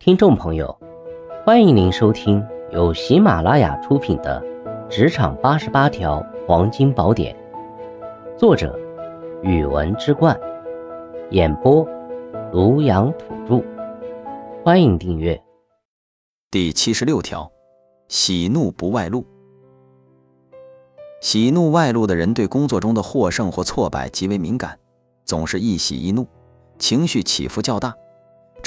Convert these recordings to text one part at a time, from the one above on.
听众朋友，欢迎您收听由喜马拉雅出品的《职场八十八条黄金宝典》，作者：语文之冠，演播：庐阳土著。欢迎订阅。第七十六条，喜怒不外露。喜怒外露的人对工作中的获胜或挫败极为敏感，总是易喜易怒，情绪起伏较大。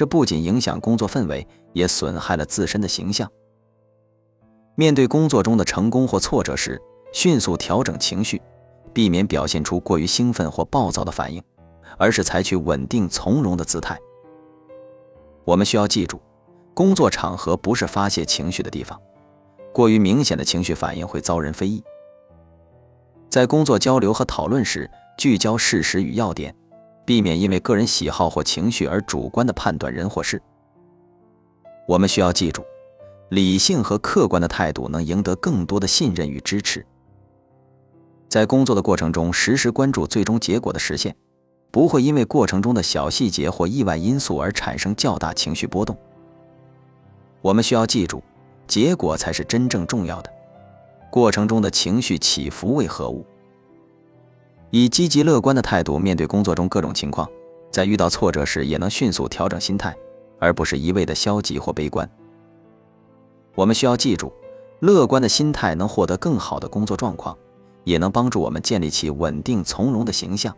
这不仅影响工作氛围，也损害了自身的形象。面对工作中的成功或挫折时，迅速调整情绪，避免表现出过于兴奋或暴躁的反应，而是采取稳定从容的姿态。我们需要记住，工作场合不是发泄情绪的地方，过于明显的情绪反应会遭人非议。在工作交流和讨论时，聚焦事实与要点。避免因为个人喜好或情绪而主观的判断人或事。我们需要记住，理性和客观的态度能赢得更多的信任与支持。在工作的过程中，时时关注最终结果的实现，不会因为过程中的小细节或意外因素而产生较大情绪波动。我们需要记住，结果才是真正重要的，过程中的情绪起伏为何物？以积极乐观的态度面对工作中各种情况，在遇到挫折时也能迅速调整心态，而不是一味的消极或悲观。我们需要记住，乐观的心态能获得更好的工作状况，也能帮助我们建立起稳定从容的形象。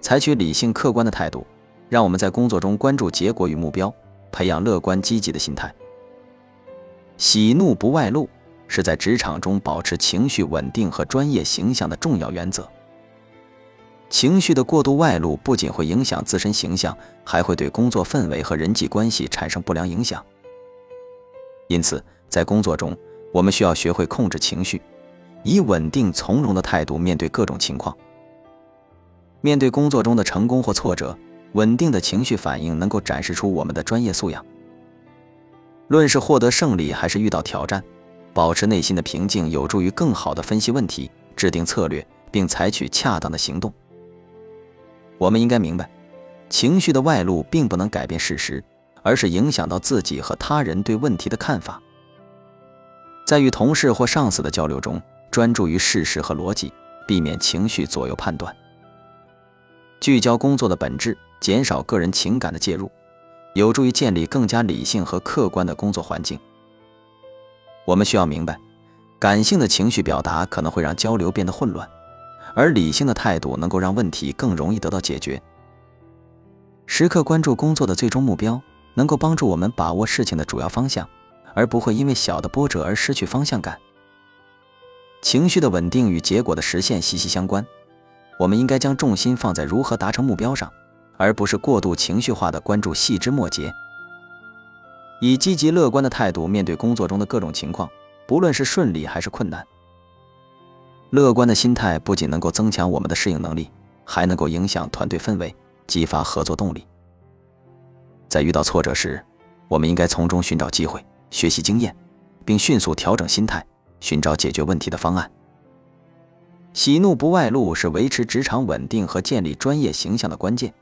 采取理性客观的态度，让我们在工作中关注结果与目标，培养乐观积极的心态。喜怒不外露。是在职场中保持情绪稳定和专业形象的重要原则。情绪的过度外露不仅会影响自身形象，还会对工作氛围和人际关系产生不良影响。因此，在工作中，我们需要学会控制情绪，以稳定从容的态度面对各种情况。面对工作中的成功或挫折，稳定的情绪反应能够展示出我们的专业素养。论是获得胜利，还是遇到挑战。保持内心的平静，有助于更好地分析问题、制定策略，并采取恰当的行动。我们应该明白，情绪的外露并不能改变事实，而是影响到自己和他人对问题的看法。在与同事或上司的交流中，专注于事实和逻辑，避免情绪左右判断，聚焦工作的本质，减少个人情感的介入，有助于建立更加理性和客观的工作环境。我们需要明白，感性的情绪表达可能会让交流变得混乱，而理性的态度能够让问题更容易得到解决。时刻关注工作的最终目标，能够帮助我们把握事情的主要方向，而不会因为小的波折而失去方向感。情绪的稳定与结果的实现息息相关，我们应该将重心放在如何达成目标上，而不是过度情绪化的关注细枝末节。以积极乐观的态度面对工作中的各种情况，不论是顺利还是困难。乐观的心态不仅能够增强我们的适应能力，还能够影响团队氛围，激发合作动力。在遇到挫折时，我们应该从中寻找机会，学习经验，并迅速调整心态，寻找解决问题的方案。喜怒不外露是维持职场稳定和建立专业形象的关键。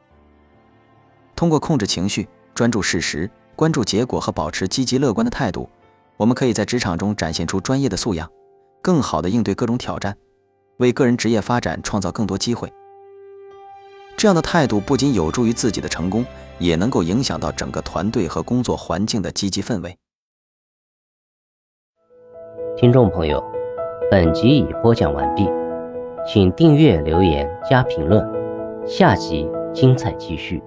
通过控制情绪，专注事实。关注结果和保持积极乐观的态度，我们可以在职场中展现出专业的素养，更好地应对各种挑战，为个人职业发展创造更多机会。这样的态度不仅有助于自己的成功，也能够影响到整个团队和工作环境的积极氛围。听众朋友，本集已播讲完毕，请订阅、留言、加评论，下集精彩继续。